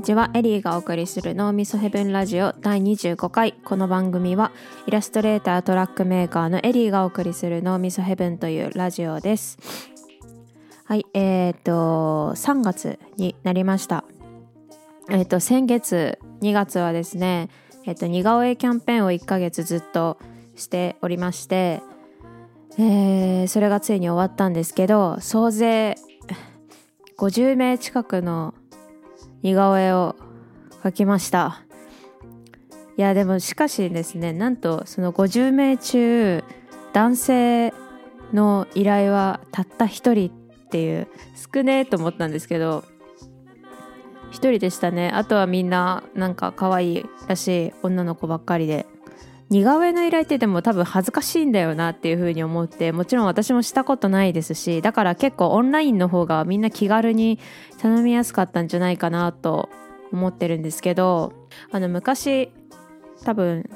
にちは。エリーがお送りする脳みそヘブンラジオ第25回。この番組はイラストレータートラックメーカーのエリーがお送りする脳みそヘブンというラジオです。はいえー、っと3月になりました。えー、っと先月2月はですねえー、と似顔絵キャンペーンを1ヶ月ずっとしておりましてえー、それがついに終わったんですけど総勢50名近くの似顔絵を描きました。いやでもしかしですねなんとその50名中男性の依頼はたった1人っていう少ねえと思ったんですけど1人でしたね。あとはみんななんか可愛いらしい女の子ばっかりで。似顔絵の依頼ってでも多分恥ずかしいんだよなっていう風に思ってもちろん私もしたことないですしだから結構オンラインの方がみんな気軽に頼みやすかったんじゃないかなと思ってるんですけどあの昔多分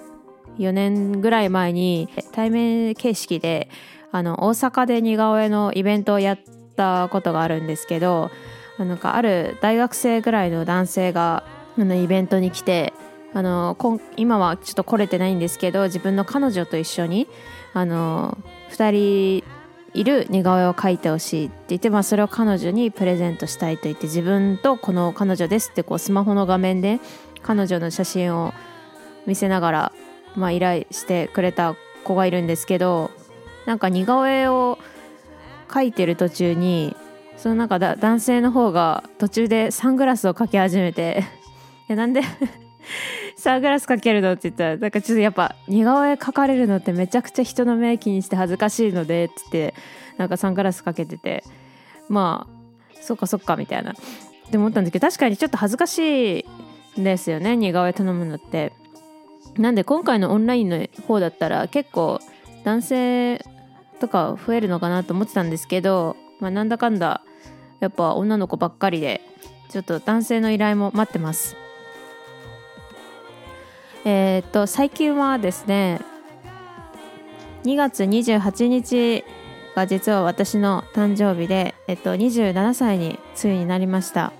4年ぐらい前に対面形式であの大阪で似顔絵のイベントをやったことがあるんですけどなんかある大学生ぐらいの男性があのイベントに来てあの今はちょっと来れてないんですけど自分の彼女と一緒にあの2人いる似顔絵を描いてほしいって言って、まあ、それを彼女にプレゼントしたいと言って自分とこの彼女ですってこうスマホの画面で彼女の写真を見せながら、まあ、依頼してくれた子がいるんですけどなんか似顔絵を描いてる途中にそのなんか男性の方が途中でサングラスをかけ始めて なんでサングラスかけるのって言ったらなんかちょっとやっぱ似顔絵描かれるのってめちゃくちゃ人の目気にして恥ずかしいのでっつってなんかサングラスかけてて。まあそっかそっかみたいな。って思ったんですけど確かにちょっと恥ずかしいんですよね。似顔絵頼むのって。なんで今回のオンラインの方だったら結構男性とか増えるのかなと思ってたんですけど、まあ、なんだかんだやっぱ女の子ばっかりでちょっと男性の依頼も待ってます。えー、っと最近はですね2月28日が実は私の誕生日で、えっと、27歳についになりました。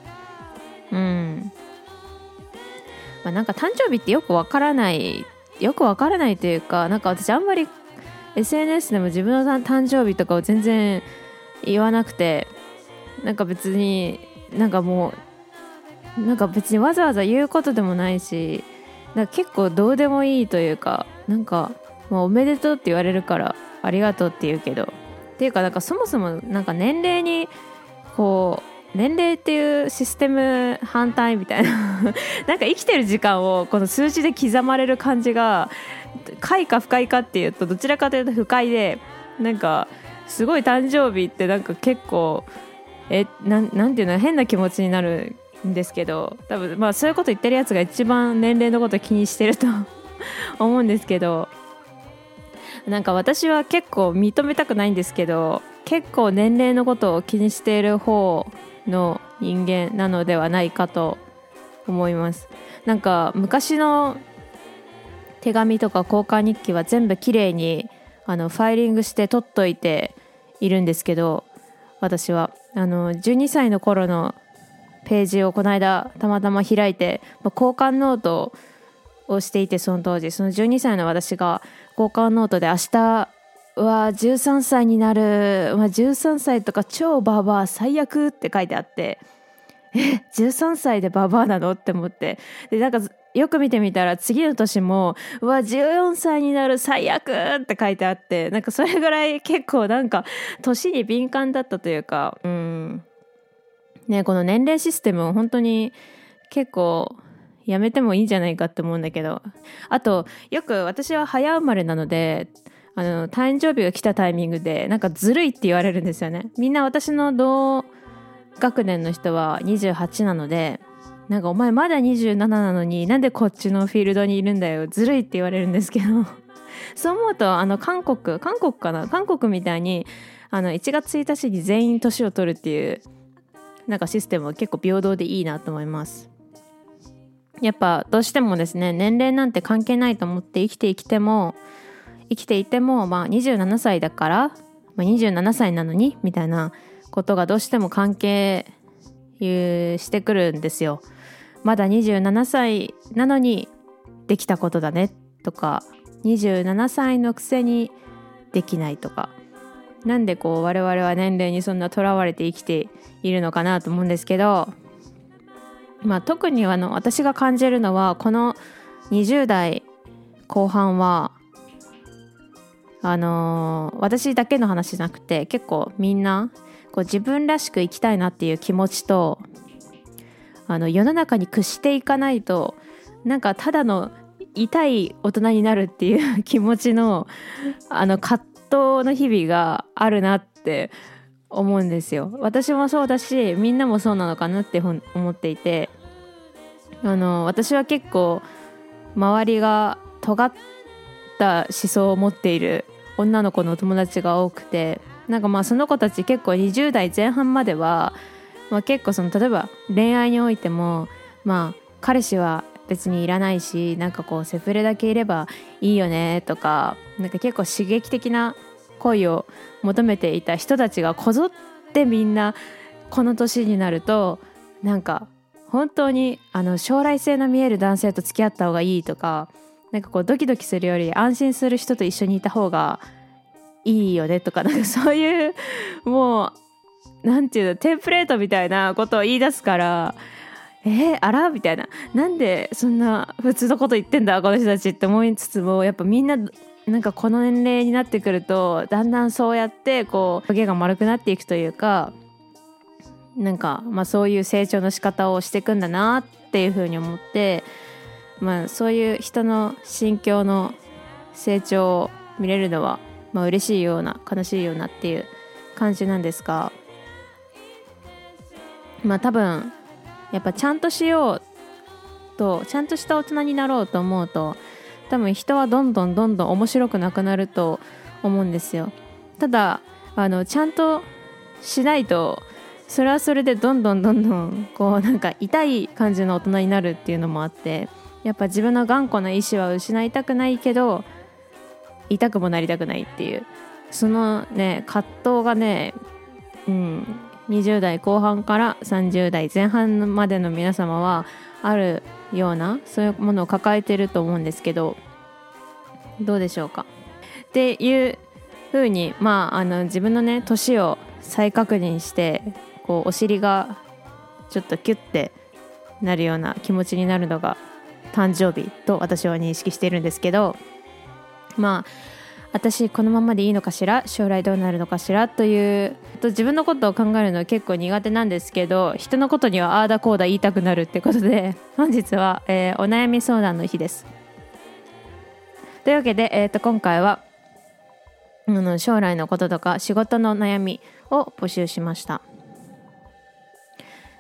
うん。まあ、なんか誕生日ってよくわからないよくわからないというかなんか私あんまり SNS でも自分の誕生日とかを全然言わなくてなんか別になんかもうなんか別にわざわざ言うことでもないしなんか結構どうでもいいというかなんか、まあ、おめでとうって言われるからありがとうって言うけどっていうかなんかそもそもなんか年齢にこう年齢っていうシステム反対みたいな なんか生きてる時間をこの数字で刻まれる感じが快か不快かっていうとどちらかというと不快でなんかすごい誕生日ってなんか結構えななんていうの変な気持ちになるんですけど多分まあそういうこと言ってるやつが一番年齢のこと気にしてると 思うんですけどなんか私は結構認めたくないんですけど結構年齢のことを気にしている方の人間なのではないかと思います。なんか昔の手紙とか交換日記は全部きれいにあのファイリングして取っといているんですけど私は。あの12歳の頃のページをこの間たまたま開いて、まあ、交換ノートをしていてその当時。その12歳の私が交換ノートで明日は13歳になる、まあ、13歳とか超ババア最悪って書いてあってえ13歳でババアなのって思って。でなんかよく見てみたら次の年もうわ14歳になる最悪って書いてあってなんかそれぐらい結構なんか年に敏感だったというかうん。ね、この年齢システムを本当に結構やめてもいいんじゃないかって思うんだけど。あとよく私は早生まれなのであの誕生日が来たタイミングでなんかずるいって言われるんですよね。みんな私の同学年の人は28なのでなんかお前まだ27なのになんでこっちのフィールドにいるんだよ。ずるいって言われるんですけど。そう思うとあの韓国韓国かな？韓国みたいにあの1月1日に全員年を取るっていうなんかシステムは結構平等でいいなと思います。やっぱどうしてもですね年齢なんて関係ないと思って生きて生きても生きていてもまあ27歳だから、まあ、27歳なのにみたいなことがどうしても関係してくるんですよ。まだ27歳なのにできたことだねとか27歳のくせにできないとか。なんでこう我々は年齢にそんなとらわれて生きているのかなと思うんですけど、まあ、特にあの私が感じるのはこの20代後半はあのー、私だけの話じゃなくて結構みんなこう自分らしく生きたいなっていう気持ちとあの世の中に屈していかないとなんかただの痛い大人になるっていう気持ちのあの葛の日々があるなって思うんですよ。私もそうだしみんなもそうなのかなって思っていてあの私は結構周りが尖った思想を持っている女の子の友達が多くてなんかまあその子たち結構20代前半までは、まあ、結構その例えば恋愛においてもまあ彼氏は別にいらないしなんかこうセフレだけいればいいよねとかなんか結構刺激的な恋を求めていた人たちがこぞってみんなこの年になるとなんか本当にあの将来性の見える男性と付き合った方がいいとかなんかこうドキドキするより安心する人と一緒にいた方がいいよねとかなんかそういうもう何て言うのテンプレートみたいなことを言い出すからえー、あら？みたいな。なんでそんな普通のこと言ってんだこの人たちって思いつつもやっぱみんななんかこの年齢になってくるとだんだんそうやってこう影が丸くなっていくというかなんか、まあ、そういう成長の仕方をしていくんだなっていうふうに思って、まあ、そういう人の心境の成長を見れるのは、まあ嬉しいような悲しいようなっていう感じなんですがまあ多分やっぱちゃんとしようとちゃんとした大人になろうと思うと多分人はどんどんどんどん面白くなくなると思うんですよ。ただあのちゃんとしないとそれはそれでどんどんどんどんこうなんか痛い感じの大人になるっていうのもあってやっぱ自分の頑固な意志は失いたくないけど痛くもなりたくないっていう。そのね葛藤がねうん20代後半から30代前半までの皆様はあるようなそういうものを抱えてると思うんですけどどうでしょうか？っていうふうにまああの自分のね年を再確認してこうお尻がちょっとキュッてなるような気持ちになるのが誕生日と私は認識しているんですけどまあ私このままでいいのかしら？将来どうなるのかしら？というと自分のことを考えるのは結構苦手なんですけど人のことにはああだこうだ言いたくなるってことで 本日は、えー、お悩み相談の日です。というわけで、えー、と今回はあの将来のこととか仕事の悩みを募集しました。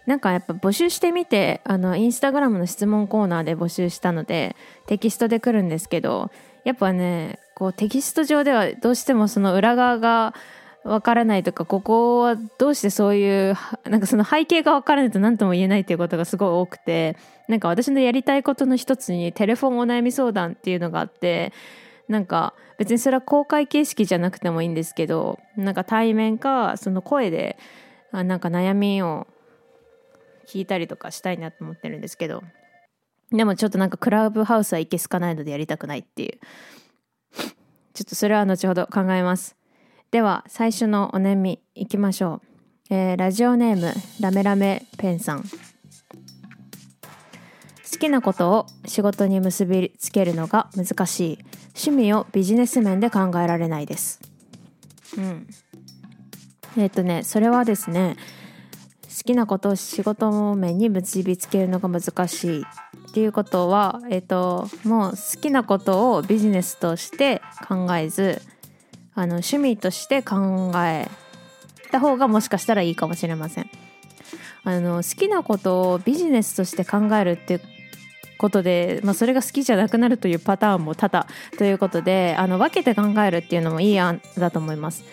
なんかやっぱ募集してみてあのインスタグラムの質問コーナーで募集したのでテキストで来るんですけどやっぱねこうテキスト上ではどうしてもその裏側がわからないとかここはどうしてそういうなんかその背景がわからないと何とも言えないっていうことがすごい多くてなんか私のやりたいことの一つにテレフォンお悩み相談っていうのがあってなんか別にそれは公開形式じゃなくてもいいんですけどなんか対面かその声でなんか悩みを聞いたりとかしたいなと思ってるんですけど。でもちょっとなんかクラブハウスはいけすかないのでやりたくないっていう。ちょっとそれは後ほど考えます。では最初のお悩みいきましょう、えー、ラジオネームラメラメペンさん。好きなことを仕事に結びつけるのが難しい。趣味をビジネス面で考えられないです。うん。えっ、ー、とねそれはですね好きなことを仕事面に結びつけるのが難しい。っていうことは、えっ、ー、と、もう好きなことをビジネスとして考えずあの趣味として考えた方がもしかしたらいいかもしれません。あの好きなことをビジネスとして考えるっていうことで、まあ、それが好きじゃなくなるというパターンも多々ということであの分けて考えるっていうのもいい案だと思います。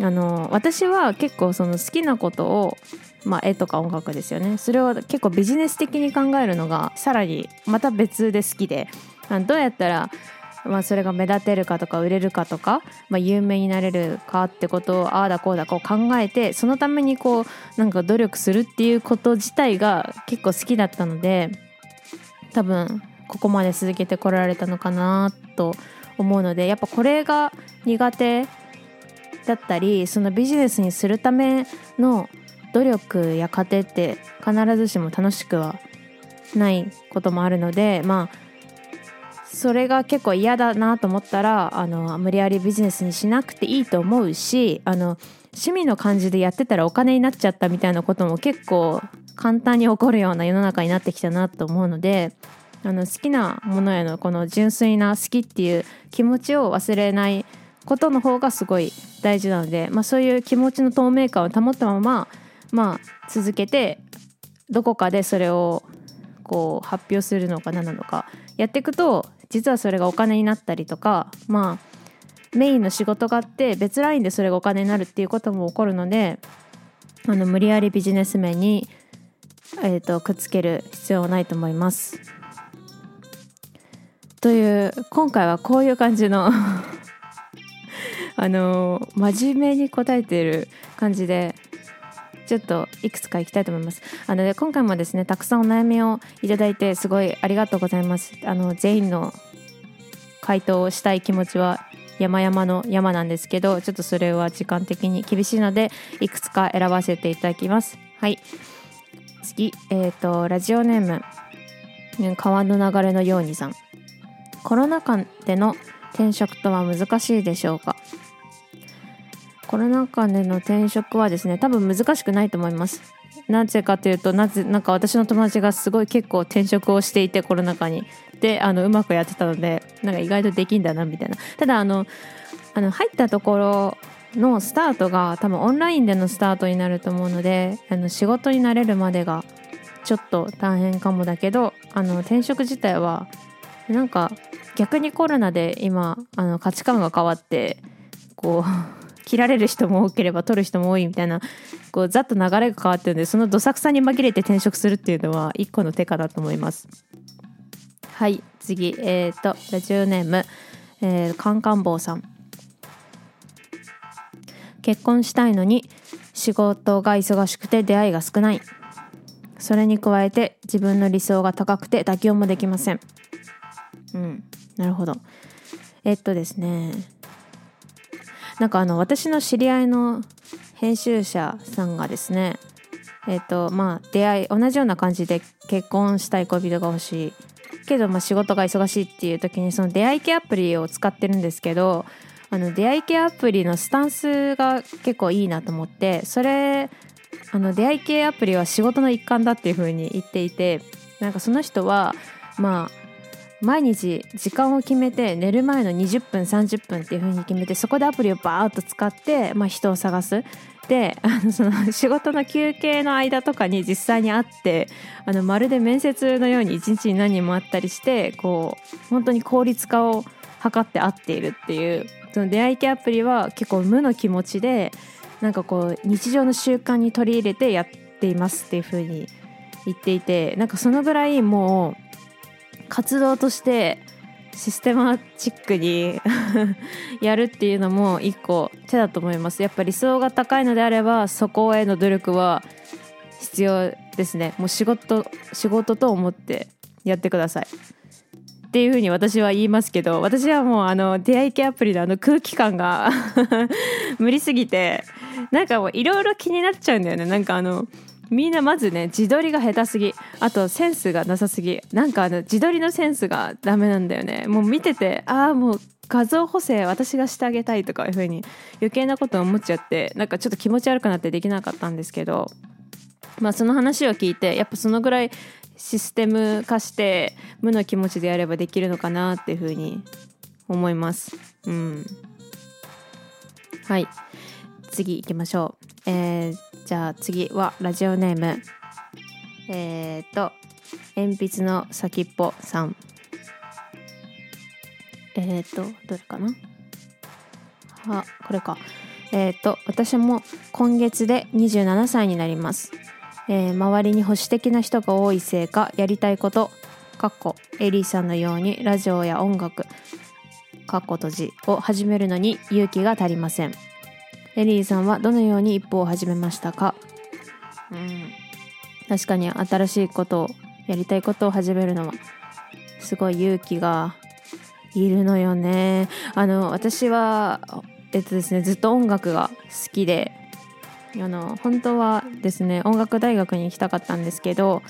あの私は結構その好きなことをまあ、絵とか音楽ですよね。それを結構ビジネス的に考えるのがさらにまた別で好きで。どうやったらまあ、それが目立てるかとか売れるかとか、まあ、有名になれるかってことをああだこうだこう考えてそのためにこうなんか努力するっていうこと自体が結構好きだったので多分ここまで続けてこられたのかなと思うのでやっぱこれが苦手だったりそのビジネスにするための努力や過程って必ずしも楽しくはないこともあるのでまあそれが結構嫌だなと思ったらあの無理やりビジネスにしなくていいと思うしあの趣味の感じでやってたらお金になっちゃったみたいなことも結構簡単に起こるような世の中になってきたなと思うのであの好きなものへのこの純粋な好きっていう気持ちを忘れないことの方がすごい大事なので、まあ、そういう気持ちの透明感を保ったまま、まあ、続けてどこかでそれをこう発表するのか何なのかやっていくと実はそれがお金になったりとかまあメインの仕事があって別ラインでそれがお金になるっていうことも起こるのであの無理やりビジネス面に、えーと、くっつける必要はないと思います。という今回はこういう感じの あの真面目に答えている感じでちょっといくつかいきたいと思います。あので今回もですねたくさんお悩みをいただいてすごいありがとうございます。あの全員の回答をしたい気持ちは山々の山なんですけどちょっとそれは時間的に厳しいのでいくつか選ばせていただきます。はい次えっ、ー、とラジオネーム川の流れのようにさんコロナ禍での転職とは難しいでしょうか？コロナ禍での転職はですね多分難しくないと思います。なぜかというとなぜなんか私の友達がすごい結構転職をしていてコロナ禍に。であのうまくやってたのでなんか意外とできんだなみたいな。ただあのあの入ったところのスタートが多分オンラインでのスタートになると思うのであの仕事になれるまでがちょっと大変かもだけどあの転職自体はなんか逆にコロナで今あの価値観が変わってこう切られる人も多ければ取る人も多いみたいなこうざっと流れが変わってるんでそのどさくさに紛れて転職するっていうのは一個の手かなと思います。はい次。えっ、ー、とラジオネーム、えー、カンカン坊さん。結婚したいのに仕事が忙しくて出会いが少ない。それに加えて自分の理想が高くて妥協もできません。うんなるほど。えっとですね。なんかあの私の知り合いの編集者さんがですねえっ、ー、とまあ出会い同じような感じで結婚したい恋人が欲しい。けどまあ仕事が忙しいっていう時にその出会い系アプリを使ってるんですけどあの出会い系アプリのスタンスが結構いいなと思ってそれあの出会い系アプリは仕事の一環だっていう風に言っていてなんかその人はまあ毎日時間を決めて寝る前の20分30分っていう風に決めてそこでアプリをバーッと使って、まあ、人を探す。であのその仕事の休憩の間とかに実際に会ってあのまるで面接のように一日に何人もあったりしてこう本当に効率化を図って会っているっていうその出会い系アプリは結構無の気持ちでなんかこう日常の習慣に取り入れてやっていますっていう風に言っていてなんかそのぐらいもう活動としてシステマチックに やるっていうのも一個手だと思います。やっぱ理想が高いのであればそこへの努力は必要ですね。もう仕事仕事と思ってやってください。っていうふうに私は言いますけど私はもうあの出会い系アプリのあの空気感が 無理すぎてなんかもういろいろ気になっちゃうんだよね。なんかあのみんなまずね自撮りが下手すぎ。あとセンスがなさすぎ。なんかあの自撮りのセンスがダメなんだよね。もう見ててああもう画像補正私がしてあげたいとかいう風に余計なこと思っちゃってなんかちょっと気持ち悪くなってできなかったんですけどまあその話を聞いてやっぱそのぐらいシステム化して無の気持ちでやればできるのかなっていう風に思います。うん。はい。次行きましょう。えー、じゃあ次はラジオネーム。えっ、ー、と鉛筆の先っぽさん。えっ、ー、とどれかな？あこれか。えっ、ー、と私も今月で27歳になります、えー、周りに保守的な人が多いせいかやりたいことかっこエリーさんのようにラジオや音楽かっこ閉じを始めるのに勇気が足りません。エリーさんはどのように一歩を始めましたか？うん。確かに新しいことをやりたいことを始めるのはすごい勇気がいるのよね。あの私はえっとですねずっと音楽が好きであの本当はですね音楽大学に行きたかったんですけど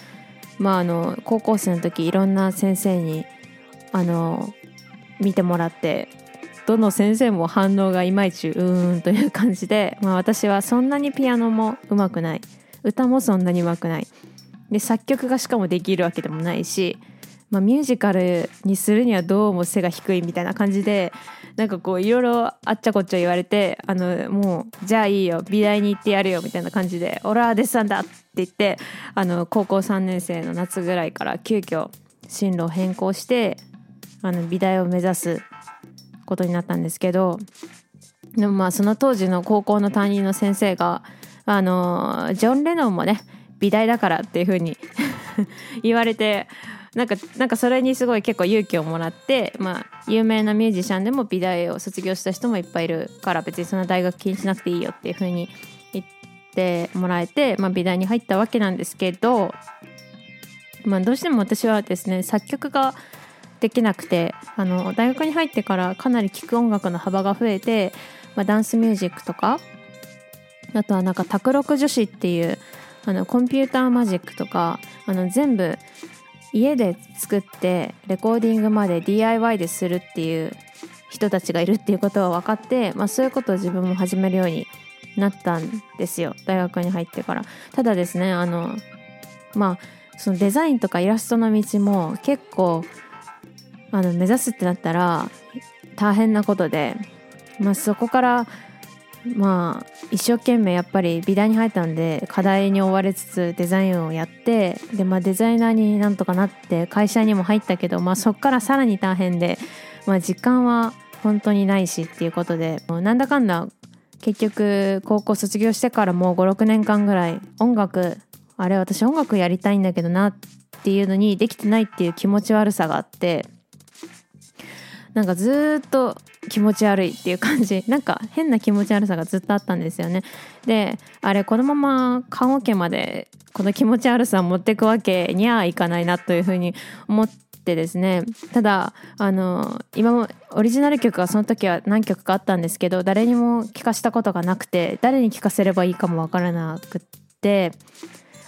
まああの高校生の時いろんな先生にあの見てもらってどの先生も反応がいまいちうーんという感じで、まあ、私はそんなにピアノも上手くない歌もそんなに上手くないで作曲がしかもできるわけでもないし、まあ、ミュージカルにするにはどうも背が低いみたいな感じでなんかこういろいろあっちゃこっちゃ言われてあのもうじゃあいいよ美大に行ってやるよみたいな感じで「俺は弟子さんだ!」って言ってあの高校3年生の夏ぐらいから急遽進路を変更してあの美大を目指すことになったんですけどでもまあその当時の高校の担任の先生があのジョン・レノンもね美大だからっていう風に 言われてなんかなんかそれにすごい結構勇気をもらって、まあ、有名なミュージシャンでも美大を卒業した人もいっぱいいるから別にその大学気にしなくていいよっていう風に言ってもらえて、まあ、美大に入ったわけなんですけど、まあ、どうしても私はですね作曲ができなくてあの大学に入ってからかなり聴く音楽の幅が増えて、まあ、ダンスミュージックとかあとはなんか卓録女子っていうあのコンピューターマジックとかあの全部家で作ってレコーディングまで DIY でするっていう人たちがいるっていうことは分かって、まあ、そういうことを自分も始めるようになったんですよ。大学に入ってから。ただですねあのまあそのデザインとかイラストの道も結構あの目指すってなったら大変なことで、まあ、そこからまあ一生懸命やっぱり美大に入ったんで課題に追われつつデザインをやってで、まあ、デザイナーになんとかなって会社にも入ったけど、まあ、そこからさらに大変で、まあ、時間は本当にないしっていうことでもうなんだかんだ結局高校卒業してからもう56年間ぐらい音楽あれ私音楽やりたいんだけどなっていうのにできてないっていう気持ち悪さがあってなんかずっと気持ち悪いっていう感じ。なんか変な気持ち悪さがずっとあったんですよね。であれこのまま看護家までこの気持ち悪さを持っていくわけにはいかないなというふうに思ってですね。ただあの今もオリジナル曲はその時は何曲かあったんですけど誰にも聴かしたことがなくて誰に聴かせればいいかもわからなくって。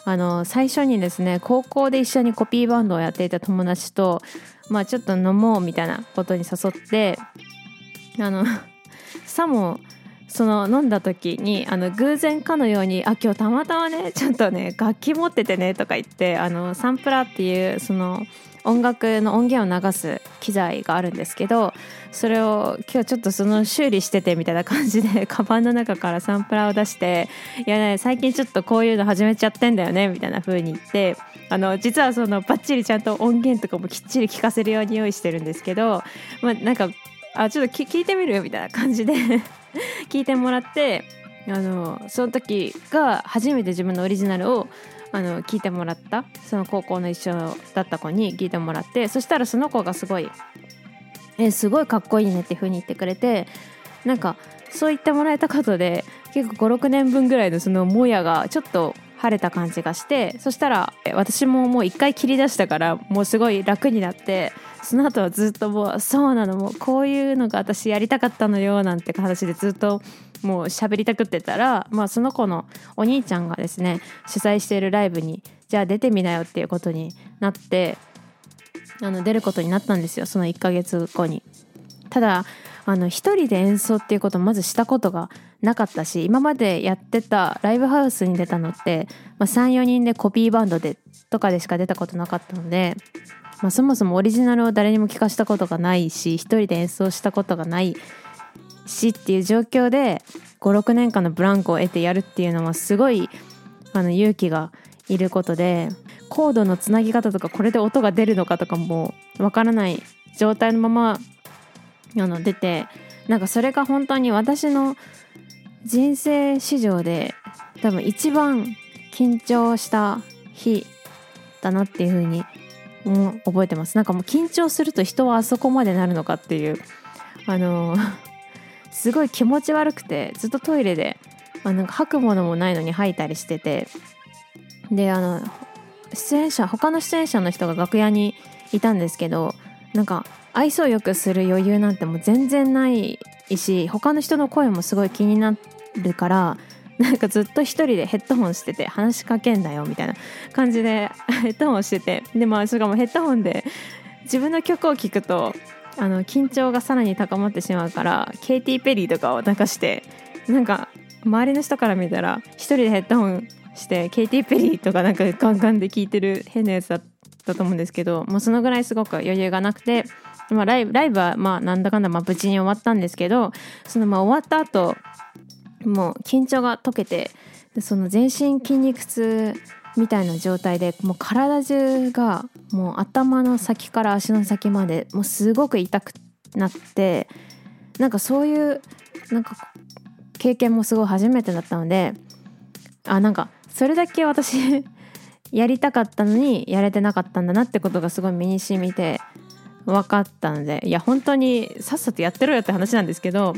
あの最初にですね高校で一緒にコピーバンドをやっていた友達とまあちょっと飲もうみたいなことに誘ってあの さもその飲んだ時にあの偶然かのように「あ今日たまたまねちょっとね楽器持っててね」とか言ってあのサンプラーっていうその音楽の音源を流す機材があるんですけどそれを今日ちょっとその修理しててみたいな感じで カバンの中からサンプラーを出して「いやね最近ちょっとこういうの始めちゃってんだよね」みたいな風に言ってあの実はそのバッチリちゃんと音源とかもきっちり聞かせるように用意してるんですけど、まあ、なんかあちょっと聞いてみるみたいな感じで 聞いてもらってあのその時が初めて自分のオリジナルをあの聞いてもらった？その高校の一緒だった子に聞いてもらってそしたらその子がすごい「えすごいかっこいいね」っていう風に言ってくれてなんかそう言ってもらえたことで結構56年分ぐらいのそのもやがちょっと晴れた感じがしてそしたら私ももう一回切り出したからもうすごい楽になってその後はずっともうそうなのもうこういうのが私やりたかったのよなんて話でずっともう喋りたくってたら、まあ、その子のお兄ちゃんがですね主催しているライブにじゃあ出てみなよっていうことになってあの出ることになったんですよその1ヶ月後に。ただあの一人で演奏っていうことをまずしたことがなかったし今までやってたライブハウスに出たのって、まあ、34人でコピーバンドでとかでしか出たことなかったので、まあ、そもそもオリジナルを誰にも聞かしたことがないし一人で演奏したことがないしっていう状況で56年間のブランクを得てやるっていうのはすごいあの勇気がいることでコードのつなぎ方とかこれで音が出るのかとかもわからない状態のままあの出てなんかそれが本当に私の人生史上で多分一番緊張した日だなっていう風に覚えてます。なんかもう緊張すると人はあそこまでなるのかっていう。あの すごい気持ち悪くてずっとトイレであなんか吐くものもないのに吐いたりしてて。であの出演者他の出演者の人が楽屋にいたんですけどなんか愛想よくする余裕なんてもう全然ないし他の人の声もすごい気になってるからなんかずっと一人でヘッドホンしてて話しかけんだよみたいな感じで ヘッドホンしててでまあしかもヘッドホンで自分の曲を聴くとあの緊張がさらに高まってしまうからケイティ・ペリーとかを流してなんか周りの人から見たら一人でヘッドホンしてケイティ・ペリーとかなんかガンガンで聴いてる変なやつだったと思うんですけどもうそのぐらいすごく余裕がなくて、まあ、ライブライブはまあなんだかんだまあ無事に終わったんですけどそのまあ終わった後もう緊張が解けてその全身筋肉痛みたいな状態でもう体中がもう頭の先から足の先までもうすごく痛くなってなんかそういうなんか経験もすごい初めてだったのであなんかそれだけ私 やりたかったのにやれてなかったんだなってことがすごい身に染みて分かったのでいや本当にさっさとやってろよって話なんですけど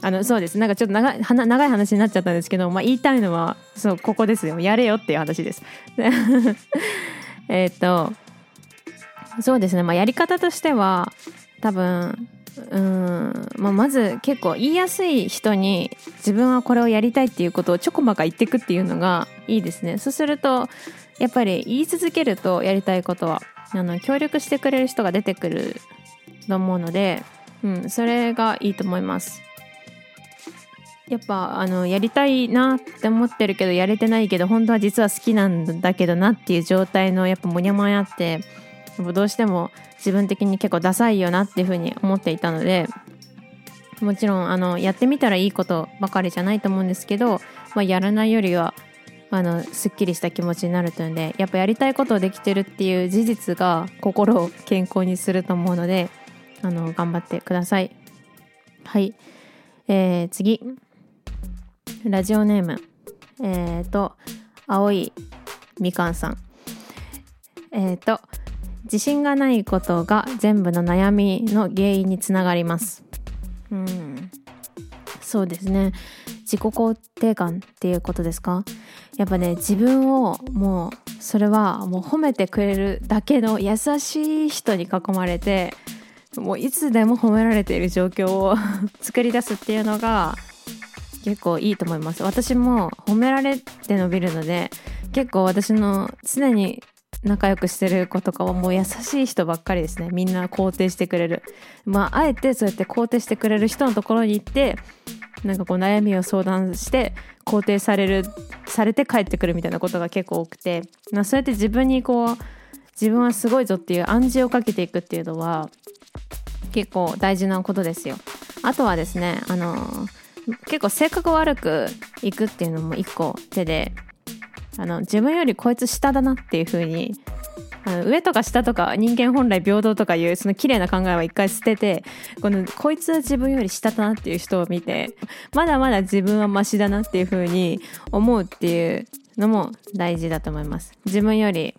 あのそうです。なんかちょっと長い長い話になっちゃったんですけど、まあ、言いたいのはそうここですよ。やれよっていう話です。えっとそうですね、まあ、やり方としては多分うん、まあ、まず結構言いやすい人に自分はこれをやりたいっていうことをちょこまか言っていくっていうのがいいですね。そうするとやっぱり言い続けるとやりたいことはあの協力してくれる人が出てくると思うので、うん、それがいいと思います。やっぱあのやりたいなって思ってるけどやれてないけど本当は実は好きなんだけどなっていう状態のやっぱモニャモニャってどうしても自分的に結構ダサいよなっていうふうに思っていたのでもちろんあのやってみたらいいことばかりじゃないと思うんですけど、まあ、やらないよりはあのすっきりした気持ちになるというのでやっぱやりたいことをできてるっていう事実が心を健康にすると思うのであの頑張ってください。はい、えー、次ラジオネーム。えっ、ー、と青いみかんさん。えっ、ー、と自信がないことが全部の悩みの原因につながります。うん。そうですね。自己肯定感っていうことですか？やっぱね自分をもうそれはもう褒めてくれるだけの優しい人に囲まれてもういつでも褒められている状況を 作り出すっていうのが結構いいと思います。私も褒められて伸びるので結構私の常に仲良くしてる子とかはもう優しい人ばっかりですね。みんな肯定してくれる。まああえてそうやって肯定してくれる人のところに行ってなんかこう悩みを相談して肯定されるされて帰ってくるみたいなことが結構多くて、まあ、そうやって自分にこう自分はすごいぞっていう暗示をかけていくっていうのは結構大事なことですよ。あとはですねあの結構性格悪くいくっていうのも一個手であの自分よりこいつ下だなっていう風にあの上とか下とか人間本来平等とかいうその綺麗な考えは一回捨ててこのこいつは自分より下だなっていう人を見てまだまだ自分はマシだなっていう風に思うっていうのも大事だと思います。自分より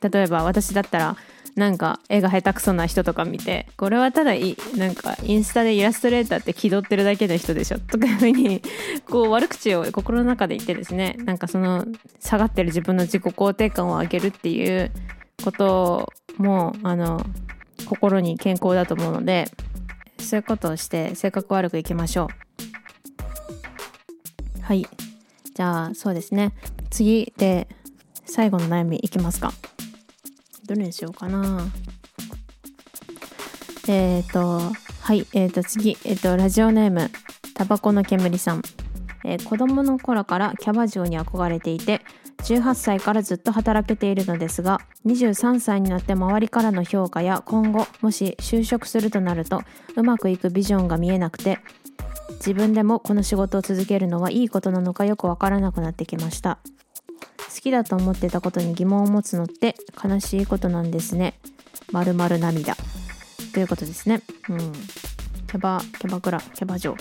例えば私だったらなんか絵が下手くそな人とか見てこれはただいなんかインスタでイラストレーターって気取ってるだけの人でしょとかいうふうにこう悪口を心の中で言ってですねなんかその下がってる自分の自己肯定感を上げるっていうこともあの心に健康だと思うのでそういうことをして性格悪くいきましょう。はい。じゃあそうですね。次で最後の悩みいきますか。どれにしようかな。えっ、ー、とはいえっ、ー、と次えっ、ー、とラジオネームタバコの煙さん、えー、子供の頃からキャバ嬢に憧れていて18歳からずっと働けているのですが23歳になって周りからの評価や今後もし就職するとなるとうまくいくビジョンが見えなくて自分でもこの仕事を続けるのはいいことなのかよくわからなくなってきました。きだと思ってたことに疑問を持つのって悲しいことなんですね。まるまる涙。ということですね。うん。キャバ、キャバクラ、キャバ嬢。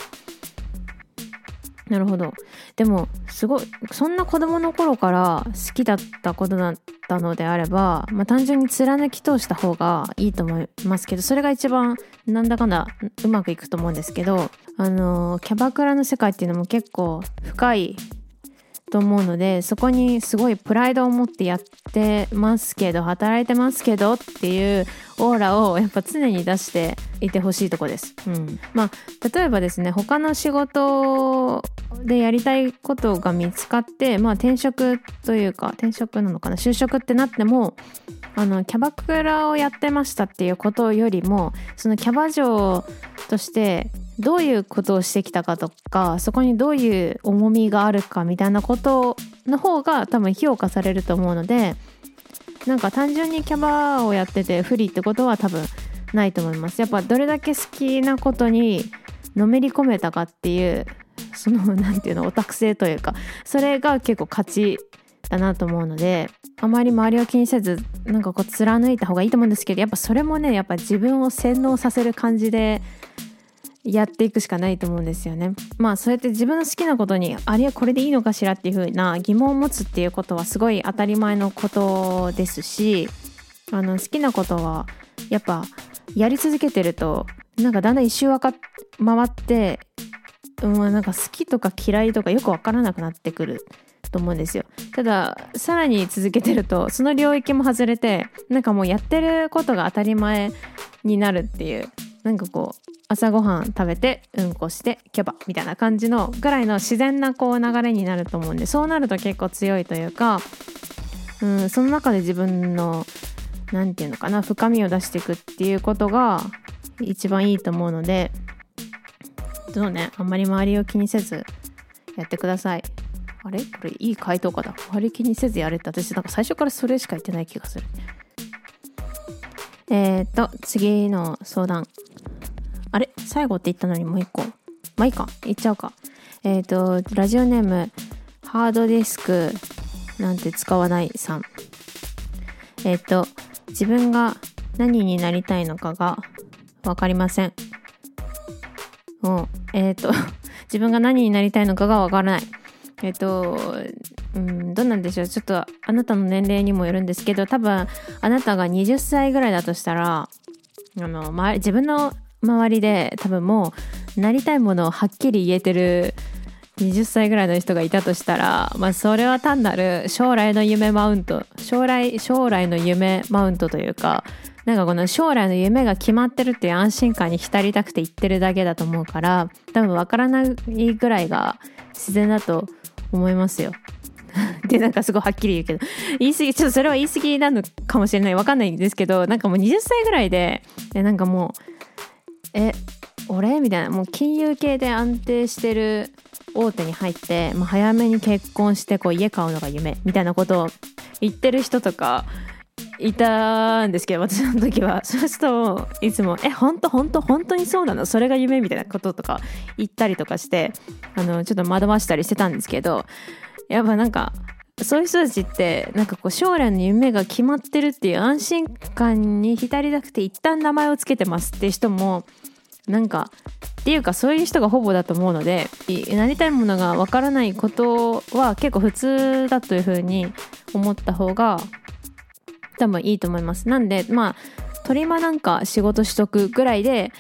なるほど。でも、すごい、そんな子供の頃から好きだったことだったのであれば、まあ、単純に貫き通した方がいいと思いますけどそれが一番なんだかんだうまくいくと思うんですけどあのキャバクラの世界っていうのも結構深いと思うのでそこにすごいプライドを持ってやってますけど働いてますけどっていうオーラをやっぱ常に出していてほしいとこです。うん、まあ例えばですね他の仕事でやりたいことが見つかって、まあ、転職というか転職なのかな就職ってなってもあのキャバクラをやってましたっていうことよりもそのキャバ嬢としてどういうことをしてきたかとかそこにどういう重みがあるかみたいなことの方が多分評価されると思うのでなんか単純にキャバをやってて不利ってことは多分ないと思います。やっぱどれだけ好きなことにのめり込めたかっていうその何て言うのオタク性というかそれが結構勝ちだなと思うのであまり周りを気にせずなんかこう貫いた方がいいと思うんですけどやっぱそれもねやっぱ自分を洗脳させる感じでやっていくしかないと思うんですよね。まあそうやって自分の好きなことにあれはこれでいいのかしらっていう風な疑問を持つっていうことはすごい当たり前のことですしあの好きなことはやっぱやり続けてるとなんかだんだん一周回ってうん、なんか好きとか嫌いとかよく分からなくなってくると思うんですよたださらに続けてるとその領域も外れてなんかもうやってることが当たり前になるっていうなんかこう朝ごはん食べてうんこしてキャバみたいな感じのぐらいの自然なこう流れになると思うんでそうなると結構強いというか、うん、その中で自分の何て言うのかな深みを出していくっていうことが一番いいと思うのでそうねあんまり周りを気にせずやってください。あれ？これいい回答かだ周り気にせずやれって私なんか最初からそれしか言ってない気がする。えっ、と次の相談。あれ？最後って言ったのにもう一個。まあいいか。言っちゃうか。えっ、とラジオネームハードディスクなんて使わないさん。えっ、と自分が何になりたいのかが分かりません。う。ん、えっ、と自分が何になりたいのかがわからない。えっ、と、うん、どうなんでしょうちょっとあなたの年齢にもよるんですけど多分あなたが20歳ぐらいだとしたらあの、自分の周りで多分もうなりたいものをはっきり言えてる20歳ぐらいの人がいたとしたら、まあ、それは単なる将来の夢マウント将来将来の夢マウントというかなんかこの将来の夢が決まってるっていう安心感に浸りたくて言ってるだけだと思うから多分わからないぐらいが自然だと思いますよ。でなんかすごいはっきり言うけど。言い過ぎちょっとそれは言い過ぎなのかもしれないわかんないんですけどなんかもう20歳ぐらいででなんかもうえ俺？みたいな。もう金融系で安定してる大手に入って、まあ、早めに結婚してこう家買うのが夢みたいなことを言ってる人とかいたんですけど私の時は。そうするといつも「え本当？本当？本当にそうなの？それが夢?」みたいなこととか言ったりとかしてあのちょっと惑わしたりしてたんですけどやっぱなんかそういう人たちってなんかこう将来の夢が決まってるっていう安心感に浸りなくて一旦名前を付けてますって人もなんかっていうかそういう人がほぼだと思うのでなりたいものがわからないことは結構普通だというふうに思った方が多分いいと思います。なんでまあ取り間なんか仕事しとくぐらいで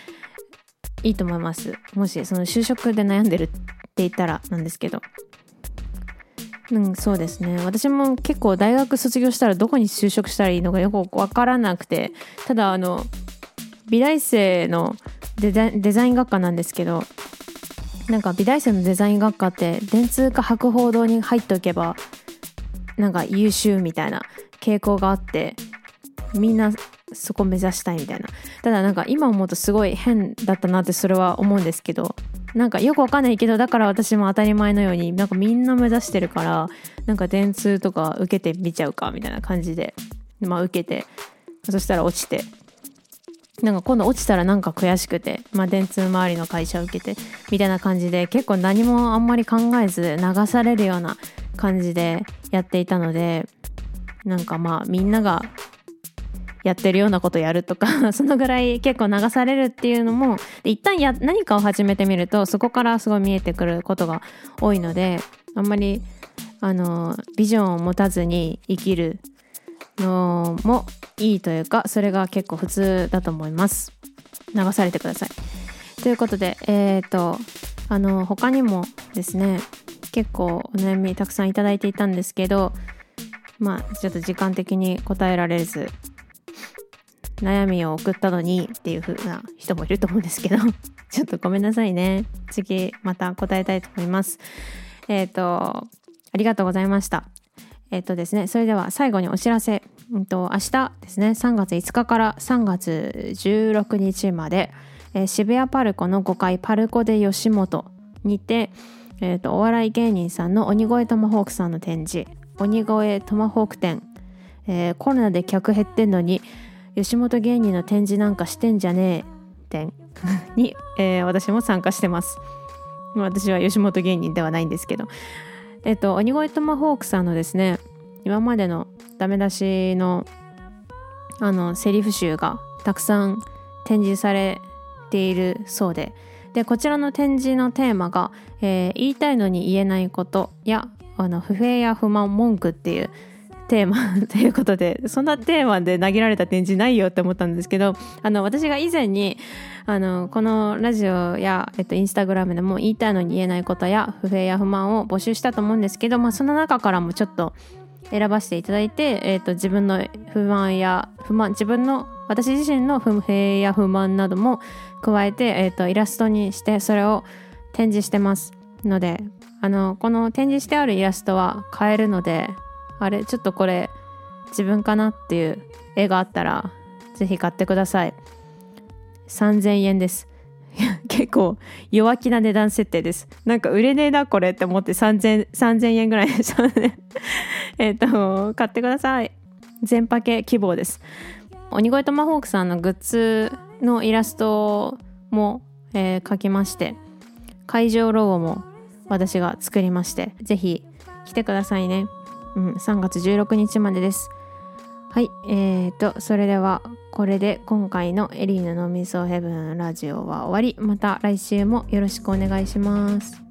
いいと思います。もしその就職で悩んでるって言ったらなんですけど。うんそうですね。私も結構大学卒業したらどこに就職したらいいのかよく分からなくてただあの美大生のデザデザイン学科なんですけどなんか美大生のデザイン学科って電通か博報堂に入っておけばなんか優秀みたいな傾向があってみんなそこ目指したいみたいな。ただなんか今思うとすごい変だったなってそれは思うんですけどなんかよくわかんないけどだから私も当たり前のようになんかみんな目指してるからなんか電通とか受けてみちゃうかみたいな感じでまあ受けてそしたら落ちてなんか今度落ちたらなんか悔しくて、まあ、電通周りの会社受けてみたいな感じで結構何もあんまり考えず流されるような感じでやっていたのでなんかまあみんながやってるようなことやるとか そのぐらい結構流されるっていうのも一旦や何かを始めてみるとそこからすごい見えてくることが多いのであんまりあのビジョンを持たずに生きるのもいいというかそれが結構普通だと思います。流されてください。ということでえっ、ー、とあの他にもですね結構お悩みたくさんいただいていたんですけどまあちょっと時間的に答えられず悩みを送ったのにっていう風な人もいると思うんですけど ちょっとごめんなさいね。次また答えたいと思います。えっ、ー、とありがとうございました。えっ、ー、とですねそれでは最後にお知らせ、うんと、明日ですね3月5日から3月16日まで、えー、渋谷パルコの5階パルコで吉本にて、えーと、お笑い芸人さんの鬼越トマホークさんの展示鬼越トマホーク展、えー、コロナで客減ってんのに吉本芸人の展示なんかしてんじゃねえ展 に、えー、私も参加してます。私は吉本芸人ではないんですけど。えっ、と鬼越トマホークさんのですね今までのダメ出しのあのセリフ集がたくさん展示されているそうで。でこちらの展示のテーマが、えー、言いたいのに言えないことやあの不平や不満文句っていうテーマ ということでそんなテーマで投げられた展示ないよって思ったんですけどあの私が以前にあのこのラジオや、えっと、インスタグラムでも言いたいのに言えないことや不平や不満を募集したと思うんですけど、まあ、その中からもちょっと選ばせていただいて、えっと、自分の不満や不満自分の私自身の不平や不満なども加えて、えーと、イラストにしてそれを展示してますのであのこの展示してあるイラストは買えるのであれちょっとこれ自分かなっていう絵があったらぜひ買ってください。3000円です。結構弱気な値段設定です。なんか売れねえなこれって思って 3000, 3000円ぐらいでしたのでえっと買ってください。全パケ希望です。鬼越トマホークさんのグッズのイラストも、えー、描きまして会場ロゴも私が作りましてぜひ来てくださいね、うん、3月16日までです。はいえーとそれではこれで今回のエリーヌのミソヘブンラジオは終わり。また来週もよろしくお願いします。